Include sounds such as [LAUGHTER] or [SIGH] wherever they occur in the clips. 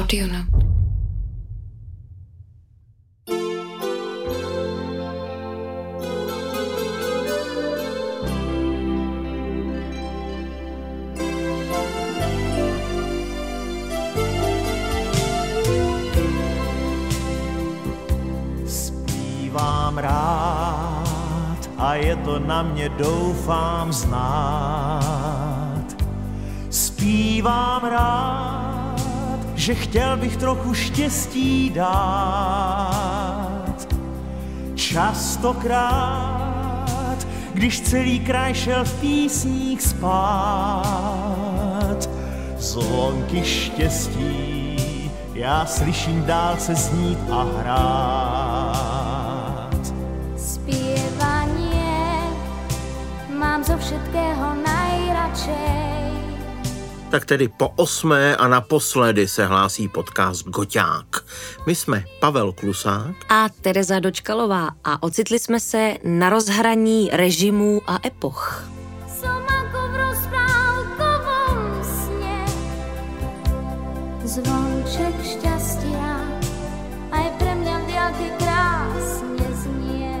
Audio Now. Zpívám rád a je to na mě doufám znát. Zpívám rád, že chtěl bych trochu štěstí dát. Častokrát, když celý kraj šel v písních spát, zvonky štěstí já slyším dál se znít a hrát. Tak tedy po osmé a naposledy se hlásí podcast Goťák. My jsme Pavel Klusák a Tereza Dočkalová a ocitli jsme se na rozhraní režimů a epoch. Zvonček šťastia aj pre mňa v diaľke krásne znie.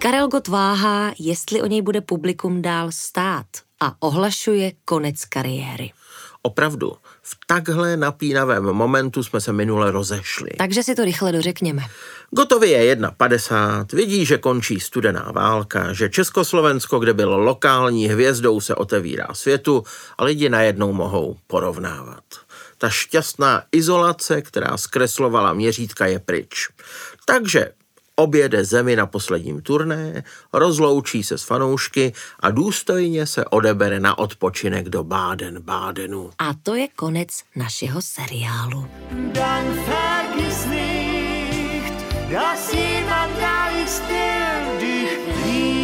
Karel Gott váhá, jestli o něj bude publikum dál stát a ohlašuje konec kariéry. Opravdu, v takhle napínavém momentu jsme se minule rozešli. Takže si to rychle dořekněme. Gotovi je 1,50, vidí, že končí studená válka, že Československo, kde bylo lokální hvězdou, se otevírá světu a lidi najednou mohou porovnávat. Ta šťastná izolace, která zkreslovala měřítka, je pryč. Takže objede zemi na posledním turné, rozloučí se s fanoušky a důstojně se odebere na odpočinek do Baden-Bádenu. A to je konec našeho seriálu. Dann vergiss nicht, dass jemand da ist, der dich liebt.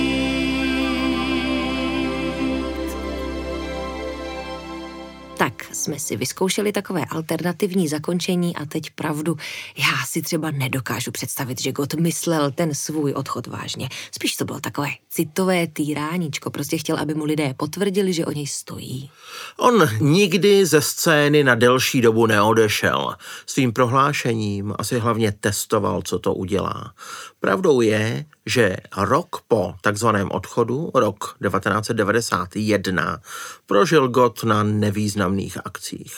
Tak jsme si vyzkoušeli takové alternativní zakončení a teď pravdu, já si třeba nedokážu představit, že Gott myslel ten svůj odchod vážně. Spíš to bylo takové citové týráníčko, prostě chtěl, aby mu lidé potvrdili, že o něj stojí. On nikdy ze scény na delší dobu neodešel. Svým prohlášením asi hlavně testoval, co to udělá. Pravdou je, že rok po takzvaném odchodu, rok 1991, prožil Gott na nevýznamných akcích.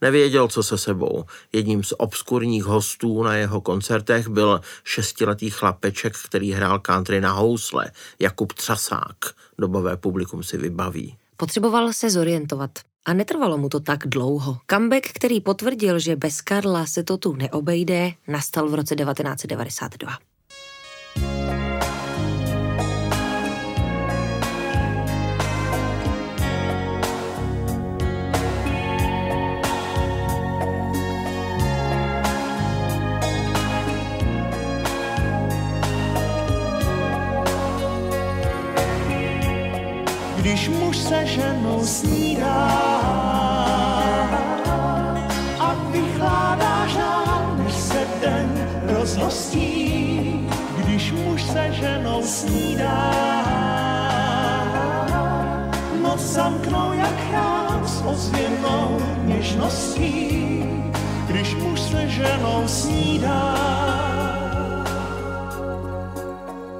Nevěděl, co se sebou. Jedním z obskurních hostů na jeho koncertech byl šestiletý chlapeček, který hrál country na housle, Jakub Třasák. Dobové publikum si vybaví. Potřeboval se zorientovat. A netrvalo mu to tak dlouho. Comeback, který potvrdil, že bez Karla se to tu neobejde, nastal v roce 1992. se ženou snídá a vychládá žár, než se den rozhostí. Když muž se ženou snídá, noc zamknou jak chrám s ozvěnou něžností. Když muž se ženou snídá,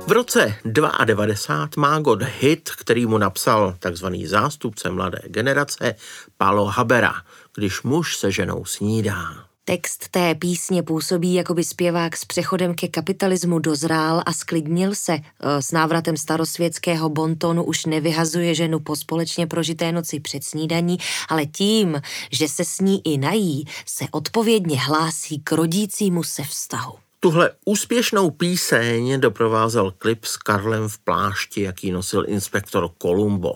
V roce 92 má God hit, který mu napsal takzvaný zástupce mladé generace Palo Habera, když muž se ženou snídá. Text té písně působí, jako by zpěvák s přechodem ke kapitalismu dozrál a sklidnil se. E, S návratem starosvětského bontonu už nevyhazuje ženu po společně prožité noci před snídaní, ale tím, že se s ní i nají, se odpovědně hlásí k rodícímu se vztahu. Tuhle úspěšnou píseň doprovázel klip s Karlem v plášti, jaký nosil inspektor Columbo.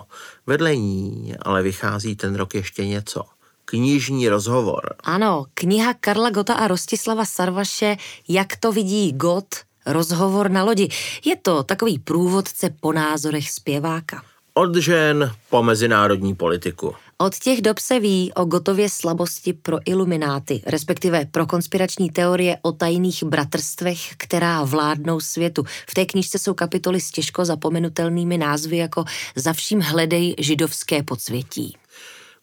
Vedle ní ale vychází ten rok ještě něco. Knižní rozhovor. Ano, kniha Karla Gota a Rostislava Sarvaše Jak to vidí Got, rozhovor na lodi. Je to takový průvodce po názorech zpěváka. Od žen po mezinárodní politiku. Od těch dob se ví o Gotově slabosti pro ilumináty, respektive pro konspirační teorie o tajných bratrstvech, která vládnou světu. V té knižce jsou kapitoly s těžko zapomenutelnými názvy jako Za vším hledej židovské podsvětí.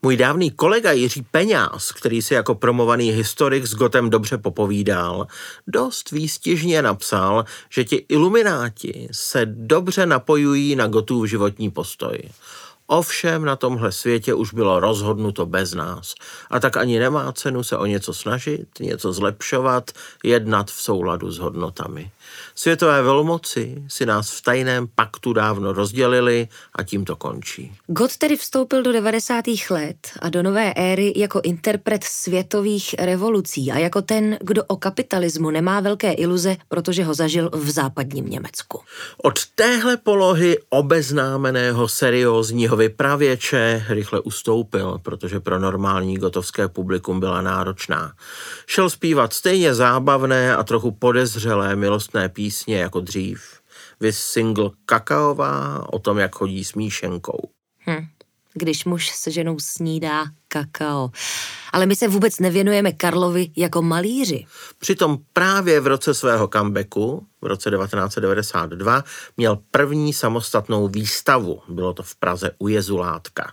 Můj dávný kolega Jiří Peňáz, který si jako promovaný historik s Gotem dobře popovídal, dost výstižně napsal, že ti ilumináti se dobře napojují na Gotův životní postoj. Ovšem na tomhle světě už bylo rozhodnuto bez nás. A tak ani nemá cenu se o něco snažit, něco zlepšovat, jednat v souladu s hodnotami. Světové velmoci si nás v tajném paktu dávno rozdělili a tím to končí. God tedy vstoupil do 90. let a do nové éry jako interpret světových revolucí a jako ten, kdo o kapitalismu nemá velké iluze, protože ho zažil v západním Německu. Od téhle polohy obeznámeného seriózního vypravěče rychle ustoupil, protože pro normální gotovské publikum byla náročná. Šel zpívat stejně zábavné a trochu podezřelé milostné písně jako dřív. Vys single Kakaová o tom, jak chodí s míšenkou. Hm. Když muž se ženou snídá kakao. Ale my se vůbec nevěnujeme Karlovi jako malíři. Přitom právě v roce svého comebacku, v roce 1992, měl první samostatnou výstavu. Bylo to v Praze u Jezulátka.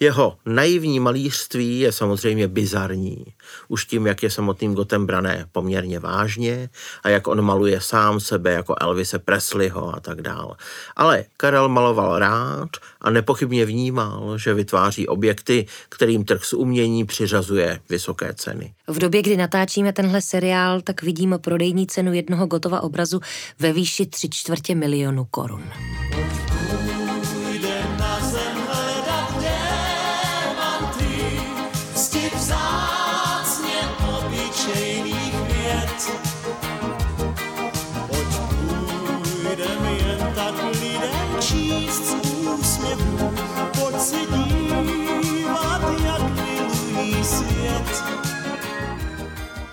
Jeho naivní malířství je samozřejmě bizarní. Už tím, jak je samotným Gotem brané poměrně vážně a jak on maluje sám sebe jako Elvise Presleyho a tak dál. Ale Karel maloval rád a nepochybně vnímal, že vytváří objekty, kterým trh s umění přiřazuje vysoké ceny. V době, kdy natáčíme tenhle seriál, tak vidíme prodejní cenu jednoho Gotova obrazu ve výši tři čtvrtě milionu korun.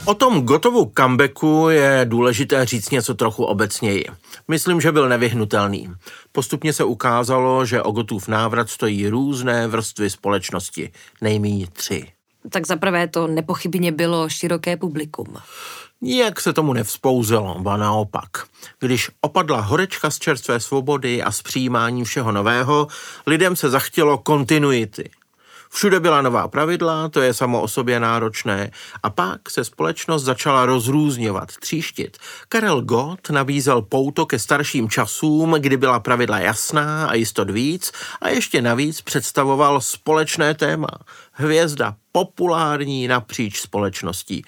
O tom Gotovu comebacku je důležité říct něco trochu obecněji. Myslím, že byl nevyhnutelný. Postupně se ukázalo, že o Gotův návrat stojí různé vrstvy společnosti, nejméně tři. Tak zaprvé to nepochybně bylo široké publikum. Nijak se tomu nevzpouzelo, ba naopak. Když opadla horečka z čerstvé svobody a z přijímání všeho nového, lidem se zachtělo kontinuity. Všude byla nová pravidla, to je samo o sobě náročné. A pak se společnost začala rozrůzňovat, tříštit. Karel Gott nabízel pouto ke starším časům, kdy byla pravidla jasná a jistot víc a ještě navíc představoval společné téma. Hvězda populární napříč společností.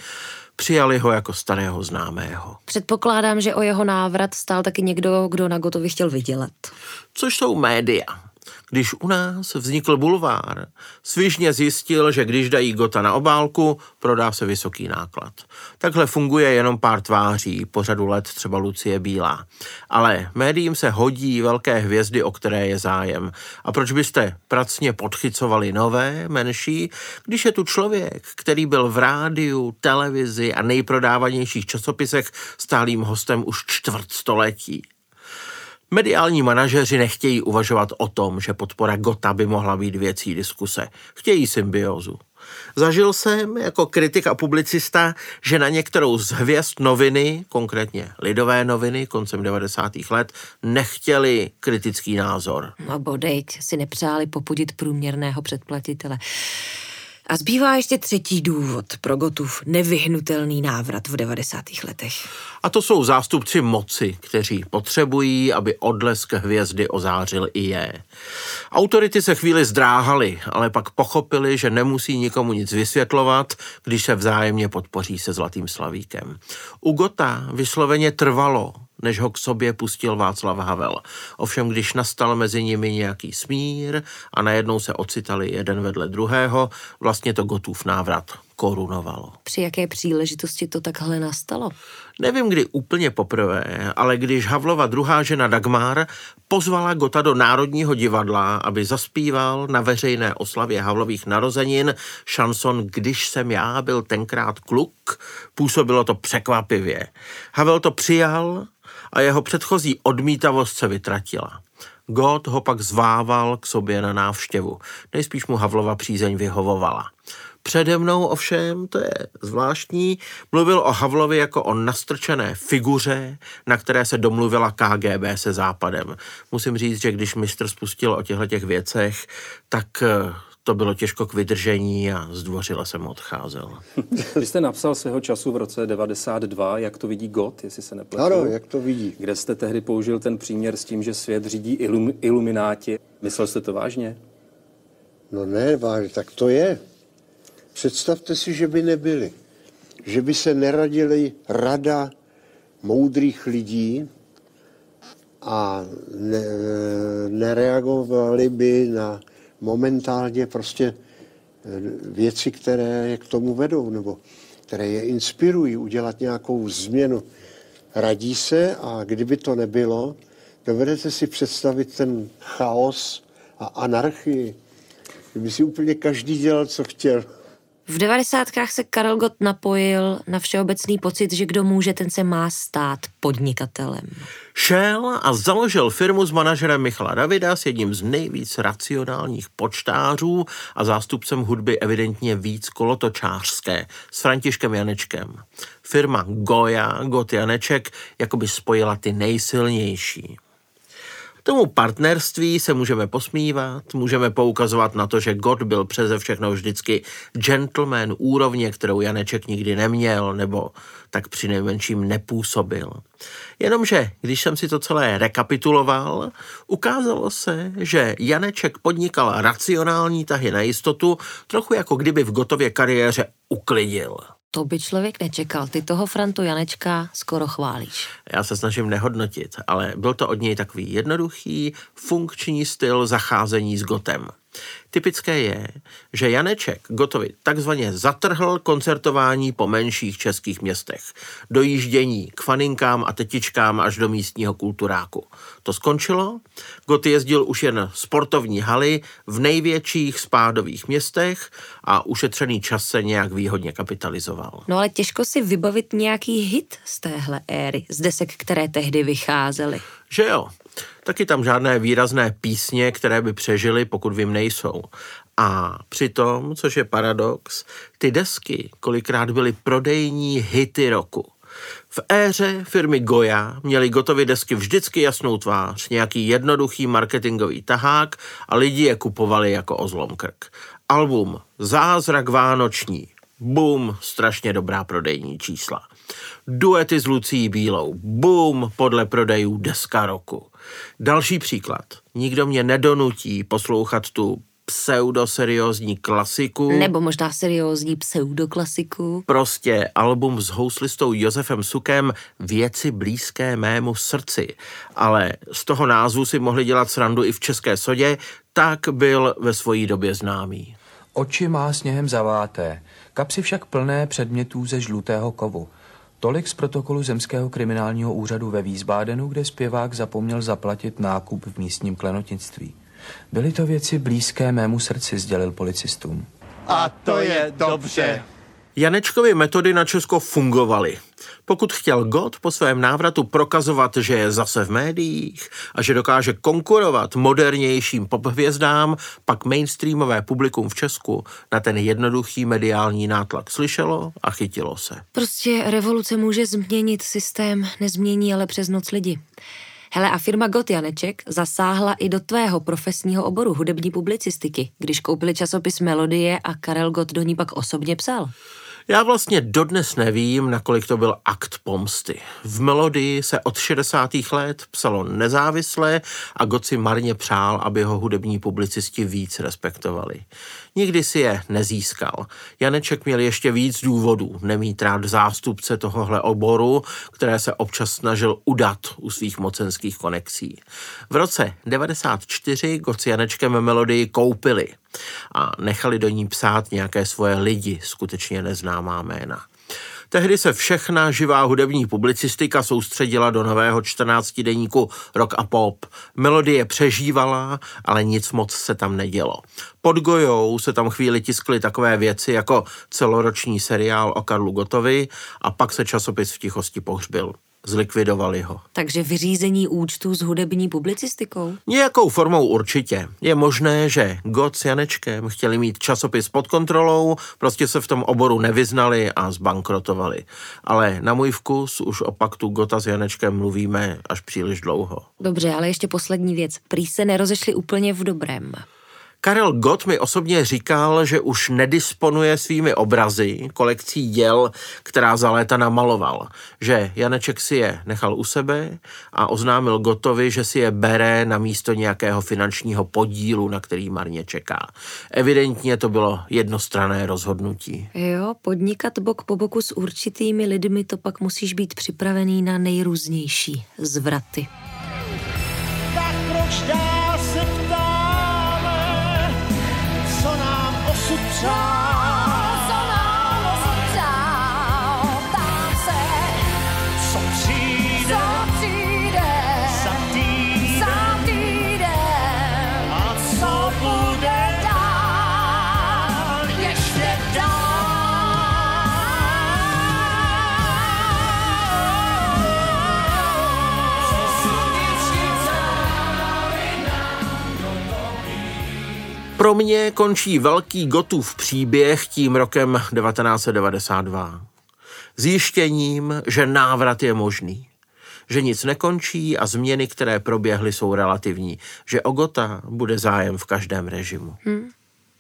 Přijali ho jako starého známého. Předpokládám, že o jeho návrat stál taky někdo, kdo na Gotovi chtěl vydělat. což jsou média. Když u nás vznikl bulvár, svižně zjistil, že když dají Gota na obálku, prodá se vysoký náklad. Takhle funguje jenom pár tváří, po řadu let třeba Lucie Bílá. Ale médiím se hodí velké hvězdy, o které je zájem. A proč byste pracně podchycovali nové, menší, když je tu člověk, který byl v rádiu, televizi a nejprodávanějších časopisech stálým hostem už čtvrt století? Mediální manažeři nechtějí uvažovat o tom, že podpora Gota by mohla být věcí diskuse. Chtějí symbiózu. Zažil jsem jako kritik a publicista, že na některou z hvězd noviny, konkrétně lidové noviny koncem 90. let, nechtěli kritický názor. No bodejť, si nepřáli popudit průměrného předplatitele. A zbývá ještě třetí důvod pro Gotův nevyhnutelný návrat v 90. letech. A to jsou zástupci moci, kteří potřebují, aby odlesk hvězdy ozářil i je. Autority se chvíli zdráhali, ale pak pochopili, že nemusí nikomu nic vysvětlovat, když se vzájemně podpoří se Zlatým Slavíkem. U Gota vysloveně trvalo, než ho k sobě pustil Václav Havel. Ovšem, když nastal mezi nimi nějaký smír a najednou se ocitali jeden vedle druhého, vlastně to Gotův návrat korunovalo. Při jaké příležitosti to takhle nastalo? Nevím, kdy úplně poprvé, ale když Havlova druhá žena Dagmar pozvala Gota do Národního divadla, aby zaspíval na veřejné oslavě Havlových narozenin šanson Když jsem já byl tenkrát kluk, působilo to překvapivě. Havel to přijal a jeho předchozí odmítavost se vytratila. God ho pak zvával k sobě na návštěvu. Nejspíš mu Havlova přízeň vyhovovala. Přede mnou ovšem, to je zvláštní, mluvil o Havlovi jako o nastrčené figuře, na které se domluvila KGB se Západem. Musím říct, že když mistr spustil o těchto těch věcech, tak eh, to bylo těžko k vydržení a zdvořile jsem odcházel. [LAUGHS] Vy jste napsal svého času v roce 92, jak to vidí God, jestli se nepletu. Ano, jak to vidí. Kde jste tehdy použil ten příměr s tím, že svět řídí ilum, ilumináti. Myslel jste to vážně? No ne, vážně, tak to je. Představte si, že by nebyli. Že by se neradili rada moudrých lidí a ne, nereagovali by na momentálně prostě eh, věci, které je k tomu vedou, nebo které je inspirují udělat nějakou změnu. Radí se a kdyby to nebylo, dovedete si představit ten chaos a anarchii, kdyby si úplně každý dělal, co chtěl. V devadesátkách se Karel Gott napojil na všeobecný pocit, že kdo může, ten se má stát podnikatelem. Šel a založil firmu s manažerem Michala Davida s jedním z nejvíc racionálních počtářů a zástupcem hudby evidentně víc kolotočářské s Františkem Janečkem. Firma Goja, Got Janeček, jakoby spojila ty nejsilnější. Tomu partnerství se můžeme posmívat, můžeme poukazovat na to, že God byl přeze všechno vždycky gentleman úrovně, kterou Janeček nikdy neměl, nebo tak při nejmenším nepůsobil. Jenomže, když jsem si to celé rekapituloval, ukázalo se, že Janeček podnikal racionální tahy na jistotu, trochu jako kdyby v Gotově kariéře uklidil. To by člověk nečekal. Ty toho Frantu Janečka skoro chválíš. Já se snažím nehodnotit, ale byl to od něj takový jednoduchý, funkční styl zacházení s Gotem. Typické je, že Janeček Gotovi takzvaně zatrhl koncertování po menších českých městech. Dojíždění k faninkám a tetičkám až do místního kulturáku. To skončilo, Got jezdil už jen sportovní haly v největších spádových městech a ušetřený čas se nějak výhodně kapitalizoval. No ale těžko si vybavit nějaký hit z téhle éry, z desek, které tehdy vycházely. Že jo, taky tam žádné výrazné písně, které by přežily, pokud vím, nejsou. A přitom, což je paradox, ty desky kolikrát byly prodejní hity roku. V éře firmy Goya měly gotovy desky vždycky jasnou tvář, nějaký jednoduchý marketingový tahák a lidi je kupovali jako krk. Album Zázrak vánoční, boom, strašně dobrá prodejní čísla. Duety s Lucí Bílou, boom, podle prodejů deska roku. Další příklad. Nikdo mě nedonutí poslouchat tu pseudoseriózní klasiku. Nebo možná seriózní pseudoklasiku. Prostě album s houslistou Josefem Sukem Věci blízké mému srdci. Ale z toho názvu si mohli dělat srandu i v České sodě, tak byl ve svojí době známý. Oči má sněhem zaváté, kapsy však plné předmětů ze žlutého kovu. Tolik z protokolu Zemského kriminálního úřadu ve Wiesbadenu, kde zpěvák zapomněl zaplatit nákup v místním klenotnictví. Byly to věci blízké mému srdci, sdělil policistům. A to je dobře. Janečkovy metody na Česko fungovaly. Pokud chtěl God po svém návratu prokazovat, že je zase v médiích a že dokáže konkurovat modernějším pophvězdám, pak mainstreamové publikum v Česku na ten jednoduchý mediální nátlak slyšelo a chytilo se. Prostě revoluce může změnit systém, nezmění ale přes noc lidi. Hele, a firma Got Janeček zasáhla i do tvého profesního oboru hudební publicistiky, když koupili časopis Melodie a Karel Gott do ní pak osobně psal. Já vlastně dodnes nevím, nakolik to byl akt pomsty. V melodii se od 60. let psalo nezávisle a God si marně přál, aby ho hudební publicisti víc respektovali. Nikdy si je nezískal. Janeček měl ještě víc důvodů nemít rád zástupce tohohle oboru, které se občas snažil udat u svých mocenských konexí. V roce 94 God s Janečkem melodii koupili a nechali do ní psát nějaké svoje lidi, skutečně neznámá jména. Tehdy se všechna živá hudební publicistika soustředila do nového 14 deníku Rock a Pop. Melodie přežívala, ale nic moc se tam nedělo. Pod Gojou se tam chvíli tiskly takové věci jako celoroční seriál o Karlu Gotovi a pak se časopis v tichosti pohřbil zlikvidovali ho. Takže vyřízení účtů s hudební publicistikou? Nějakou formou určitě. Je možné, že God s Janečkem chtěli mít časopis pod kontrolou, prostě se v tom oboru nevyznali a zbankrotovali. Ale na můj vkus už o paktu Gota s Janečkem mluvíme až příliš dlouho. Dobře, ale ještě poslední věc. Prý se nerozešli úplně v dobrém. Karel Gott mi osobně říkal, že už nedisponuje svými obrazy, kolekcí děl, která za léta namaloval, že Janeček si je nechal u sebe a oznámil Gottovi, že si je bere na místo nějakého finančního podílu, na který marně čeká. Evidentně to bylo jednostrané rozhodnutí. Jo, podnikat bok po boku s určitými lidmi, to pak musíš být připravený na nejrůznější zvraty. Tak proč dál time. Pro mě končí velký Gotův příběh tím rokem 1992. Zjištěním, že návrat je možný. Že nic nekončí a změny, které proběhly, jsou relativní. Že o Gota bude zájem v každém režimu.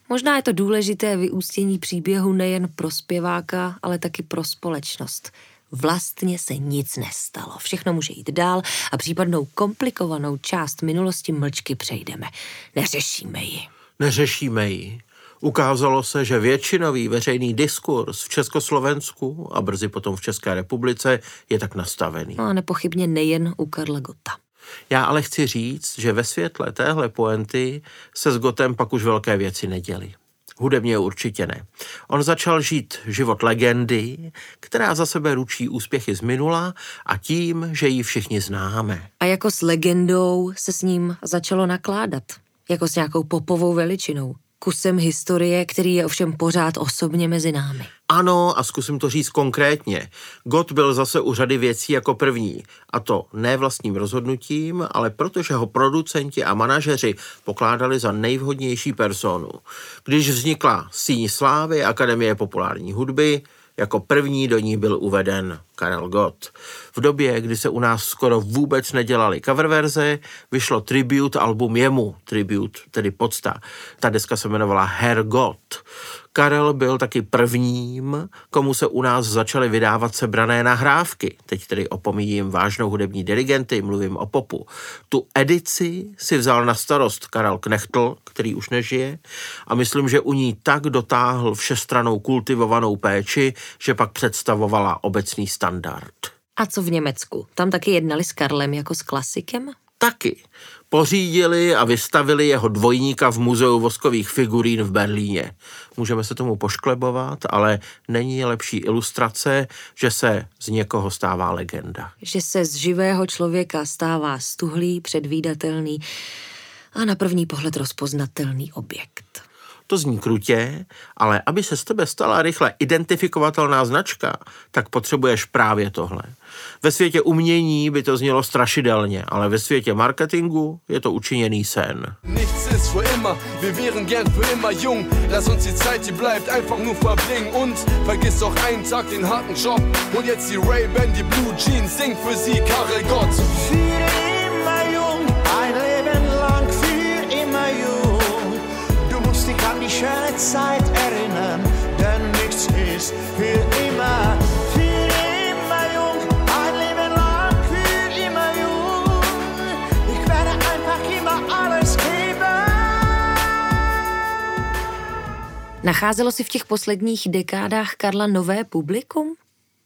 Možná je to důležité vyústění příběhu nejen pro zpěváka, ale taky pro společnost. Vlastně se nic nestalo. Všechno může jít dál a případnou komplikovanou část minulosti mlčky přejdeme. Neřešíme ji. Neřešíme ji. Ukázalo se, že většinový veřejný diskurs v Československu a brzy potom v České republice je tak nastavený. No a nepochybně nejen u Karla Gota. Já ale chci říct, že ve světle téhle poenty se s Gotem pak už velké věci neděly. Hudebně určitě ne. On začal žít život legendy, která za sebe ručí úspěchy z minula a tím, že ji všichni známe. A jako s legendou se s ním začalo nakládat. Jako s nějakou popovou veličinou. Kusem historie, který je ovšem pořád osobně mezi námi. Ano, a zkusím to říct konkrétně. Gott byl zase u řady věcí jako první. A to ne vlastním rozhodnutím, ale protože ho producenti a manažeři pokládali za nejvhodnější personu. Když vznikla Síň slávy Akademie populární hudby, jako první do ní byl uveden Karel Gott. V době, kdy se u nás skoro vůbec nedělaly cover verze, vyšlo tribute album jemu, tribute, tedy podsta. Ta deska se jmenovala Herr Gott. Karel byl taky prvním, komu se u nás začaly vydávat sebrané nahrávky. Teď tedy opomíjím vážnou hudební dirigenty, mluvím o popu. Tu edici si vzal na starost Karel Knechtl, který už nežije, a myslím, že u ní tak dotáhl všestranou kultivovanou péči, že pak představovala obecný standard. A co v Německu? Tam taky jednali s Karlem jako s klasikem? Taky pořídili a vystavili jeho dvojníka v muzeu voskových figurín v Berlíně. Můžeme se tomu pošklebovat, ale není lepší ilustrace, že se z někoho stává legenda. Že se z živého člověka stává stuhlý, předvídatelný a na první pohled rozpoznatelný objekt. To zní krutě, ale aby se z tebe stala rychle identifikovatelná značka, tak potřebuješ právě tohle. Ve světě umění by to znělo strašidelně, ale ve světě marketingu je to učiněný sen. Nichts ist für immer, wir wären gern für immer jung. Lass uns die Zeit, die bleibt, einfach nur verbringen. Und vergiss doch einen Tag den harten Job. Und jetzt die Ray-Ban, die Blue Jeans, sing für sie Karel Gott. Für musst dich an die schöne Zeit erinnern, denn nichts ist für immer. Für immer jung, ein Leben lang für immer jung. Ich werde einfach immer alles geben. Nacházelo si v těch posledních dekádách Karla nové publikum?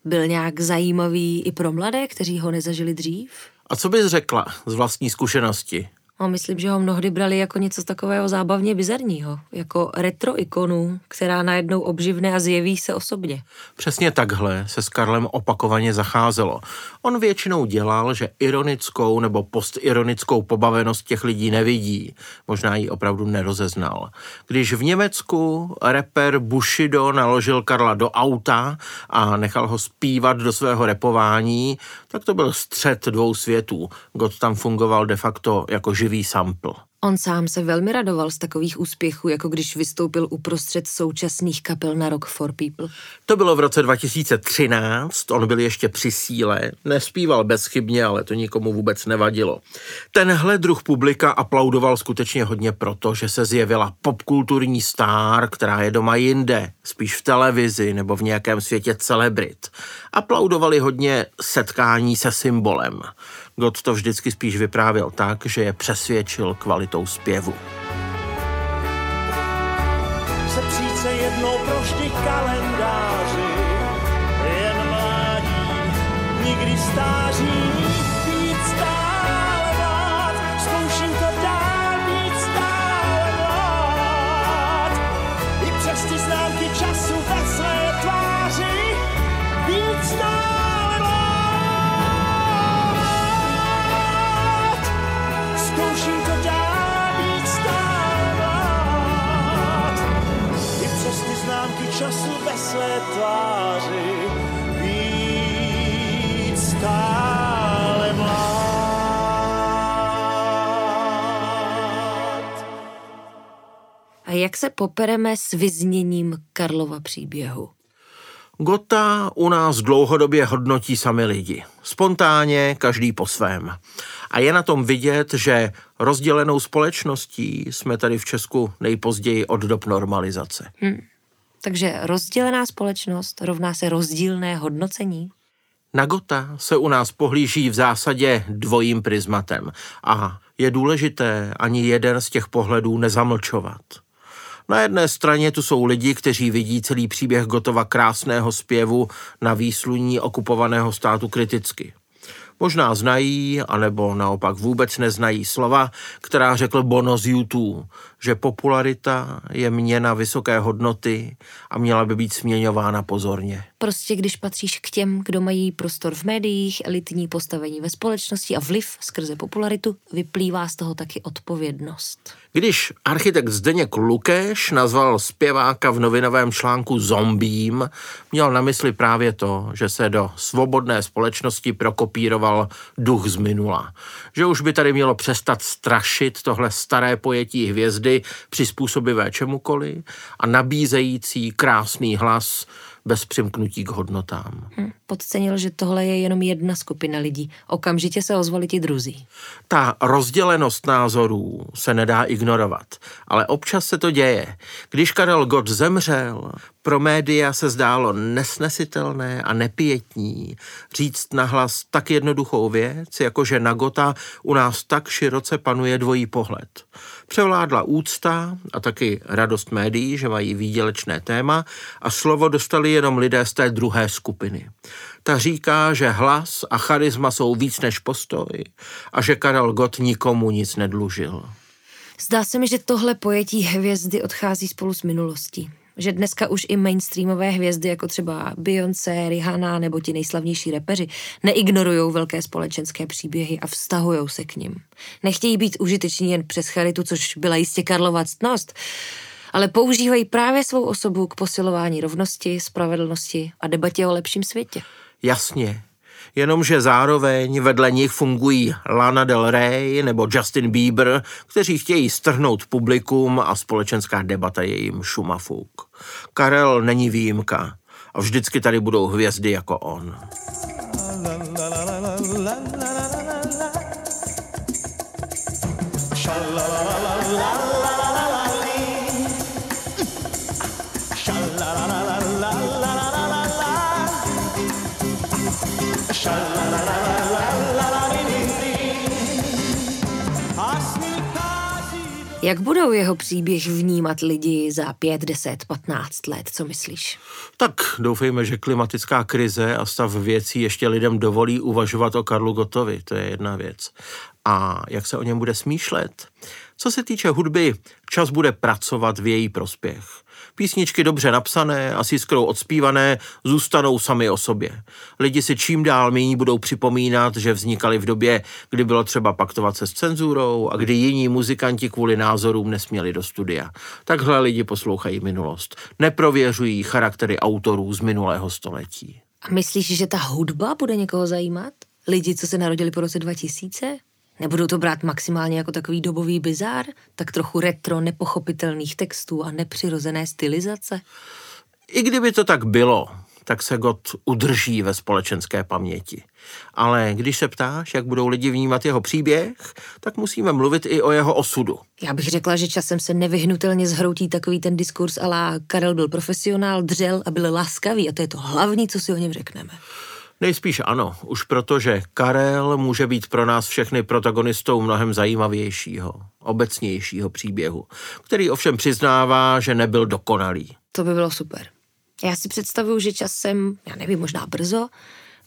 Byl nějak zajímavý i pro mladé, kteří ho nezažili dřív? A co bys řekla z vlastní zkušenosti? A myslím, že ho mnohdy brali jako něco takového zábavně bizarního, jako retro ikonu, která najednou obživne a zjeví se osobně. Přesně takhle se s Karlem opakovaně zacházelo. On většinou dělal, že ironickou nebo postironickou pobavenost těch lidí nevidí. Možná ji opravdu nerozeznal. Když v Německu rapper Bushido naložil Karla do auta a nechal ho zpívat do svého repování, tak to byl střed dvou světů. God tam fungoval de facto jako živý sample. On sám se velmi radoval z takových úspěchů, jako když vystoupil uprostřed současných kapel na Rock for People. To bylo v roce 2013, on byl ještě při síle, nespíval bezchybně, ale to nikomu vůbec nevadilo. Tenhle druh publika aplaudoval skutečně hodně proto, že se zjevila popkulturní star, která je doma jinde, spíš v televizi nebo v nějakém světě celebrit. Aplaudovali hodně setkání se symbolem. God to vždycky spíš vyprávěl tak, že je přesvědčil kvalitou zpěvu. Se jednou pro vždy kalendáři, jen mládí, nikdy stáří, své tváři být stále mlád. A jak se popereme s vyzněním Karlova příběhu? Gota u nás dlouhodobě hodnotí sami lidi. Spontánně, každý po svém. A je na tom vidět, že rozdělenou společností jsme tady v Česku nejpozději od dob normalizace. Takže rozdělená společnost rovná se rozdílné hodnocení? Na Gota se u nás pohlíží v zásadě dvojím prismatem a je důležité ani jeden z těch pohledů nezamlčovat. Na jedné straně tu jsou lidi, kteří vidí celý příběh Gotova krásného zpěvu na výsluní okupovaného státu kriticky. Možná znají, anebo naopak vůbec neznají slova, která řekl Bono z YouTube, že popularita je měna vysoké hodnoty a měla by být směňována pozorně. Prostě když patříš k těm, kdo mají prostor v médiích, elitní postavení ve společnosti a vliv skrze popularitu, vyplývá z toho taky odpovědnost. Když architekt Zdeněk Lukéš nazval zpěváka v novinovém článku zombím, měl na mysli právě to, že se do svobodné společnosti prokopíroval duch z minula. Že už by tady mělo přestat strašit tohle staré pojetí hvězdy přizpůsobivé čemukoliv a nabízející krásný hlas bez přimknutí k hodnotám. Hm, podcenil, že tohle je jenom jedna skupina lidí. Okamžitě se ozvali ti druzí. Ta rozdělenost názorů se nedá ignorovat, ale občas se to děje. Když Karel Gott zemřel, pro média se zdálo nesnesitelné a nepětní říct nahlas tak jednoduchou věc, jako že na Gota u nás tak široce panuje dvojí pohled. Převládla úcta a taky radost médií, že mají výdělečné téma a slovo dostali jenom lidé z té druhé skupiny. Ta říká, že hlas a charisma jsou víc než postoj a že Karel Gott nikomu nic nedlužil. Zdá se mi, že tohle pojetí hvězdy odchází spolu s minulostí. Že dneska už i mainstreamové hvězdy, jako třeba Beyoncé, Rihanna nebo ti nejslavnější repeři, neignorují velké společenské příběhy a vztahují se k nim. Nechtějí být užiteční jen přes charitu, což byla jistě Karlova ctnost, ale používají právě svou osobu k posilování rovnosti, spravedlnosti a debatě o lepším světě. Jasně. Jenomže zároveň vedle nich fungují Lana Del Rey nebo Justin Bieber, kteří chtějí strhnout publikum a společenská debata je jim šumafuk. Karel není výjimka a vždycky tady budou hvězdy jako on. Jak budou jeho příběh vnímat lidi za 5, 10, 15 let, co myslíš? Tak doufejme, že klimatická krize a stav věcí ještě lidem dovolí uvažovat o Karlu Gotovi, to je jedna věc. A jak se o něm bude smýšlet? Co se týče hudby, čas bude pracovat v její prospěch. Písničky dobře napsané a s jiskrou odspívané zůstanou sami o sobě. Lidi si čím dál méně budou připomínat, že vznikaly v době, kdy bylo třeba paktovat se s cenzurou a kdy jiní muzikanti kvůli názorům nesměli do studia. Takhle lidi poslouchají minulost. Neprověřují charaktery autorů z minulého století. A myslíš, že ta hudba bude někoho zajímat? Lidi, co se narodili po roce 2000? Nebudou to brát maximálně jako takový dobový bizár? Tak trochu retro nepochopitelných textů a nepřirozené stylizace? I kdyby to tak bylo, tak se God udrží ve společenské paměti. Ale když se ptáš, jak budou lidi vnímat jeho příběh, tak musíme mluvit i o jeho osudu. Já bych řekla, že časem se nevyhnutelně zhroutí takový ten diskurs alá Karel byl profesionál, dřel a byl laskavý a to je to hlavní, co si o něm řekneme. Nejspíš ano, už protože Karel může být pro nás všechny protagonistou mnohem zajímavějšího, obecnějšího příběhu, který ovšem přiznává, že nebyl dokonalý. To by bylo super. Já si představuju, že časem, já nevím, možná brzo,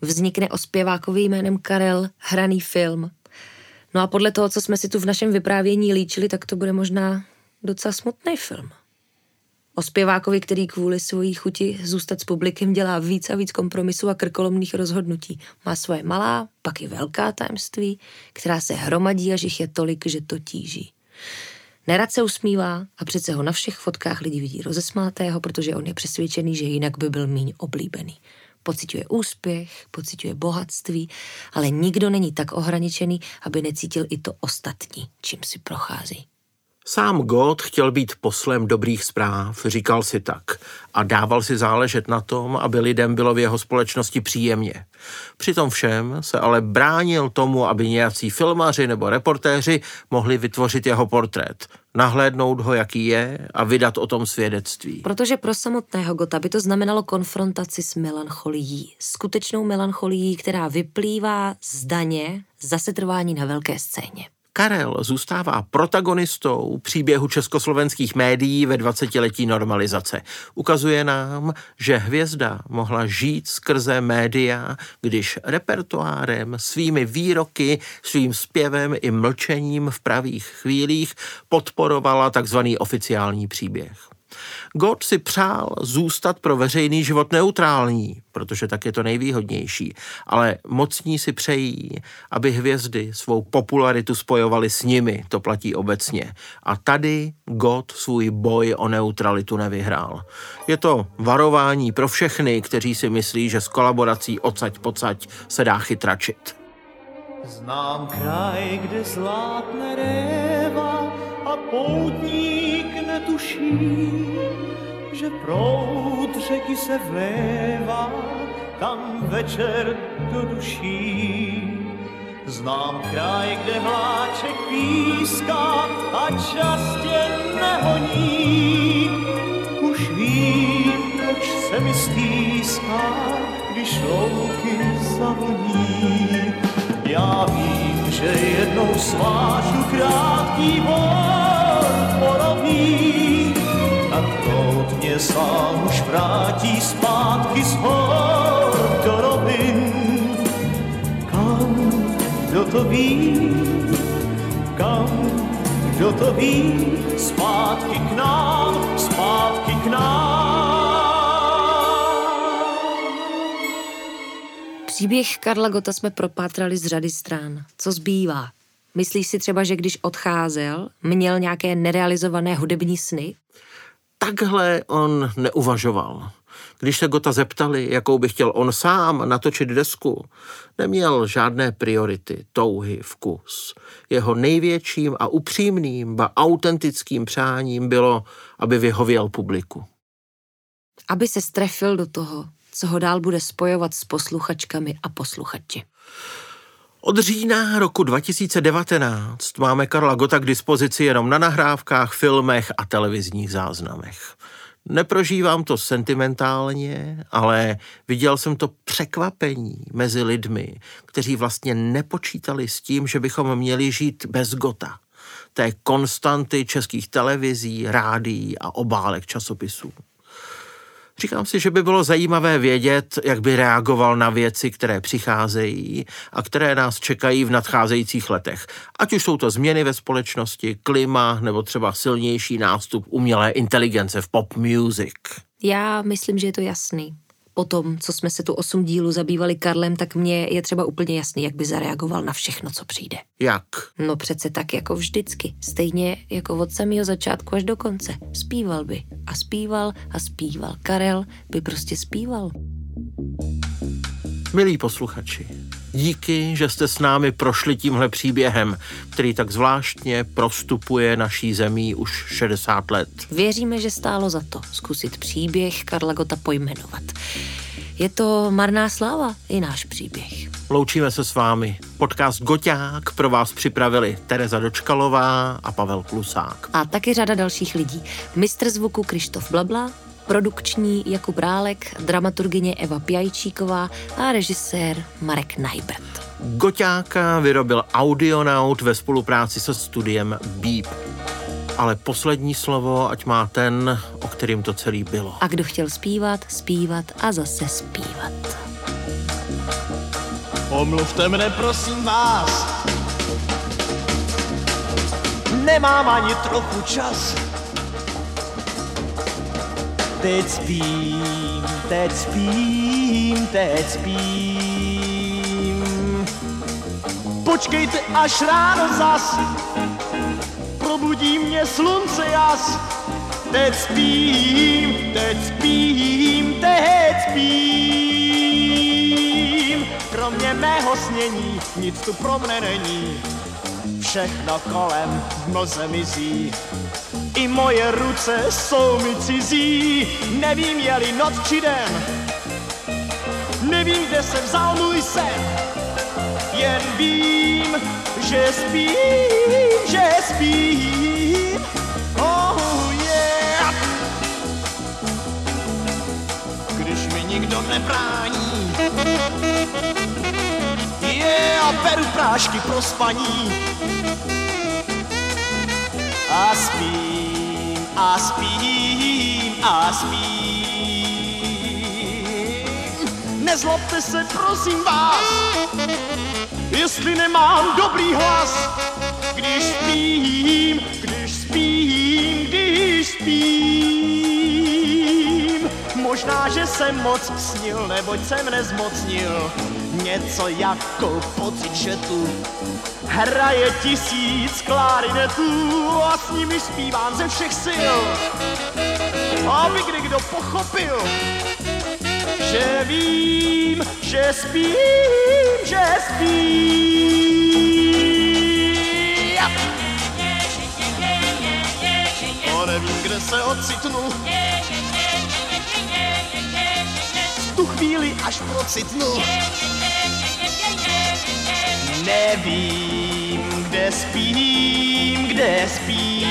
vznikne o zpěvákovi jménem Karel hraný film. No a podle toho, co jsme si tu v našem vyprávění líčili, tak to bude možná docela smutný film. O zpěvákovi, který kvůli svojí chuti zůstat s publikem dělá víc a víc kompromisů a krkolomných rozhodnutí. Má svoje malá, pak i velká tajemství, která se hromadí a jich je tolik, že to tíží. Nerad se usmívá a přece ho na všech fotkách lidi vidí rozesmátého, protože on je přesvědčený, že jinak by byl míň oblíbený. Pocituje úspěch, pocituje bohatství, ale nikdo není tak ohraničený, aby necítil i to ostatní, čím si prochází. Sám God chtěl být poslem dobrých zpráv, říkal si tak, a dával si záležet na tom, aby lidem bylo v jeho společnosti příjemně. Přitom všem se ale bránil tomu, aby nějací filmaři nebo reportéři mohli vytvořit jeho portrét, nahlédnout ho, jaký je a vydat o tom svědectví. Protože pro samotného Gota by to znamenalo konfrontaci s melancholií. Skutečnou melancholií, která vyplývá z daně za setrvání na velké scéně. Karel zůstává protagonistou příběhu československých médií ve 20-letí normalizace. Ukazuje nám, že hvězda mohla žít skrze média, když repertoárem, svými výroky, svým zpěvem i mlčením v pravých chvílích podporovala takzvaný oficiální příběh. God si přál zůstat pro veřejný život neutrální, protože tak je to nejvýhodnější, ale mocní si přejí, aby hvězdy svou popularitu spojovali s nimi, to platí obecně. A tady God svůj boj o neutralitu nevyhrál. Je to varování pro všechny, kteří si myslí, že s kolaborací odsaď pocať se dá chytračit. Znám kraj, kde zlátne réva a poutník netuší, že proud řeky se vlévá tam večer do duší. Znám kraj, kde vláček píská a čas tě nehoní. Už vím, proč se mi stýská, když louky zavoní. Já vím, že jednou svážu krátký bor prout mě sám už vrátí zpátky z hor do rovin. Kam, kdo to ví, kam, kdo to ví, zpátky k nám, zpátky k nám. Příběh Karla Gota jsme propátrali z řady stran. Co zbývá? Myslíš si třeba, že když odcházel, měl nějaké nerealizované hudební sny? Takhle on neuvažoval. Když se Gota zeptali, jakou by chtěl on sám natočit desku, neměl žádné priority, touhy, vkus. Jeho největším a upřímným, ba autentickým přáním bylo, aby vyhověl publiku. Aby se strefil do toho, co ho dál bude spojovat s posluchačkami a posluchači. Od října roku 2019 máme Karla Gota k dispozici jenom na nahrávkách, filmech a televizních záznamech. Neprožívám to sentimentálně, ale viděl jsem to překvapení mezi lidmi, kteří vlastně nepočítali s tím, že bychom měli žít bez Gota. Té konstanty českých televizí, rádií a obálek časopisů. Říkám si, že by bylo zajímavé vědět, jak by reagoval na věci, které přicházejí a které nás čekají v nadcházejících letech. Ať už jsou to změny ve společnosti, klima nebo třeba silnější nástup umělé inteligence v pop music. Já myslím, že je to jasný. Po tom, co jsme se tu osm dílů zabývali Karlem, tak mně je třeba úplně jasný, jak by zareagoval na všechno, co přijde. Jak? No přece tak jako vždycky. Stejně jako od samého začátku až do konce. Zpíval by. A zpíval a zpíval. Karel by prostě zpíval. Milí posluchači, Díky, že jste s námi prošli tímhle příběhem, který tak zvláštně prostupuje naší zemí už 60 let. Věříme, že stálo za to zkusit příběh Karla Gota pojmenovat. Je to marná sláva i náš příběh. Loučíme se s vámi. Podcast Goťák pro vás připravili Tereza Dočkalová a Pavel Klusák. A taky řada dalších lidí. Mistr zvuku Krištof Blabla, produkční Jakub Rálek, dramaturgině Eva Pjajčíková a režisér Marek Najbert. Goťáka vyrobil Audionaut ve spolupráci se studiem Beep. Ale poslední slovo, ať má ten, o kterým to celý bylo. A kdo chtěl zpívat, zpívat a zase zpívat. Omluvte mne, prosím vás. Nemám ani trochu čas. Teď spím, teď spím, teď spím. Počkejte až ráno zas, probudí mě slunce jas. Teď spím, teď spím, teď spím. Kromě mého snění nic tu pro mne není. Všechno kolem v mlze mizí. I moje ruce jsou mi cizí. Nevím, je-li noc či den. Nevím, kde se vzal můj sen. Jen vím, že spím, že spím. Oh yeah. Když mi nikdo nebrání. Yeah, beru prášky pro spaní. A spím, a spím, a spím. Nezlobte se, prosím vás, jestli nemám dobrý hlas, když spím, když spím, když spím. Možná, že jsem moc snil, neboť jsem nezmocnil něco jako pocit, že tu hraje tisíc klarinetů a s nimi zpívám ze všech sil. Aby kdo pochopil, že vím, že spím, že spím. A nevím, kde se ocitnu. V tu chvíli až procitnu. Nevím, kde spím, kde spím.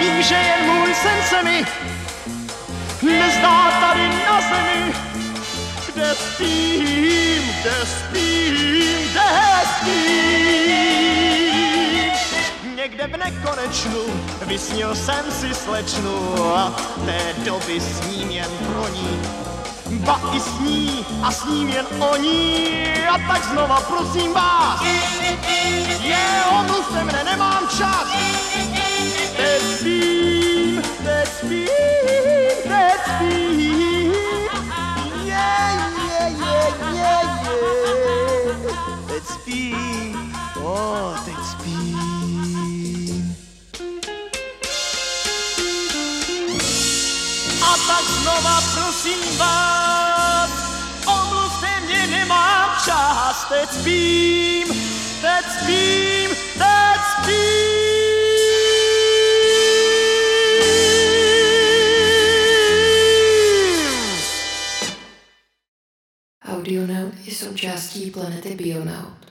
Vím, že jen můj sen se mi nezdá tady na zemi, kde spím, kde spím, kde spím. Někde v nekonečnu vysnil jsem si slečnu a té doby s ním jen pro ní. Ba i s ní a s ním jen o ní a tak znova prosím vás. Je, omluvte mne, nemám čas. Teď spím, teď spím, teď spím. Je, je, je, je, je. Teď spím, o, teď spím. A tak znova prosím vás, teď spím, teď spím, teď spím. Audionaut je součástí planety Bionaut.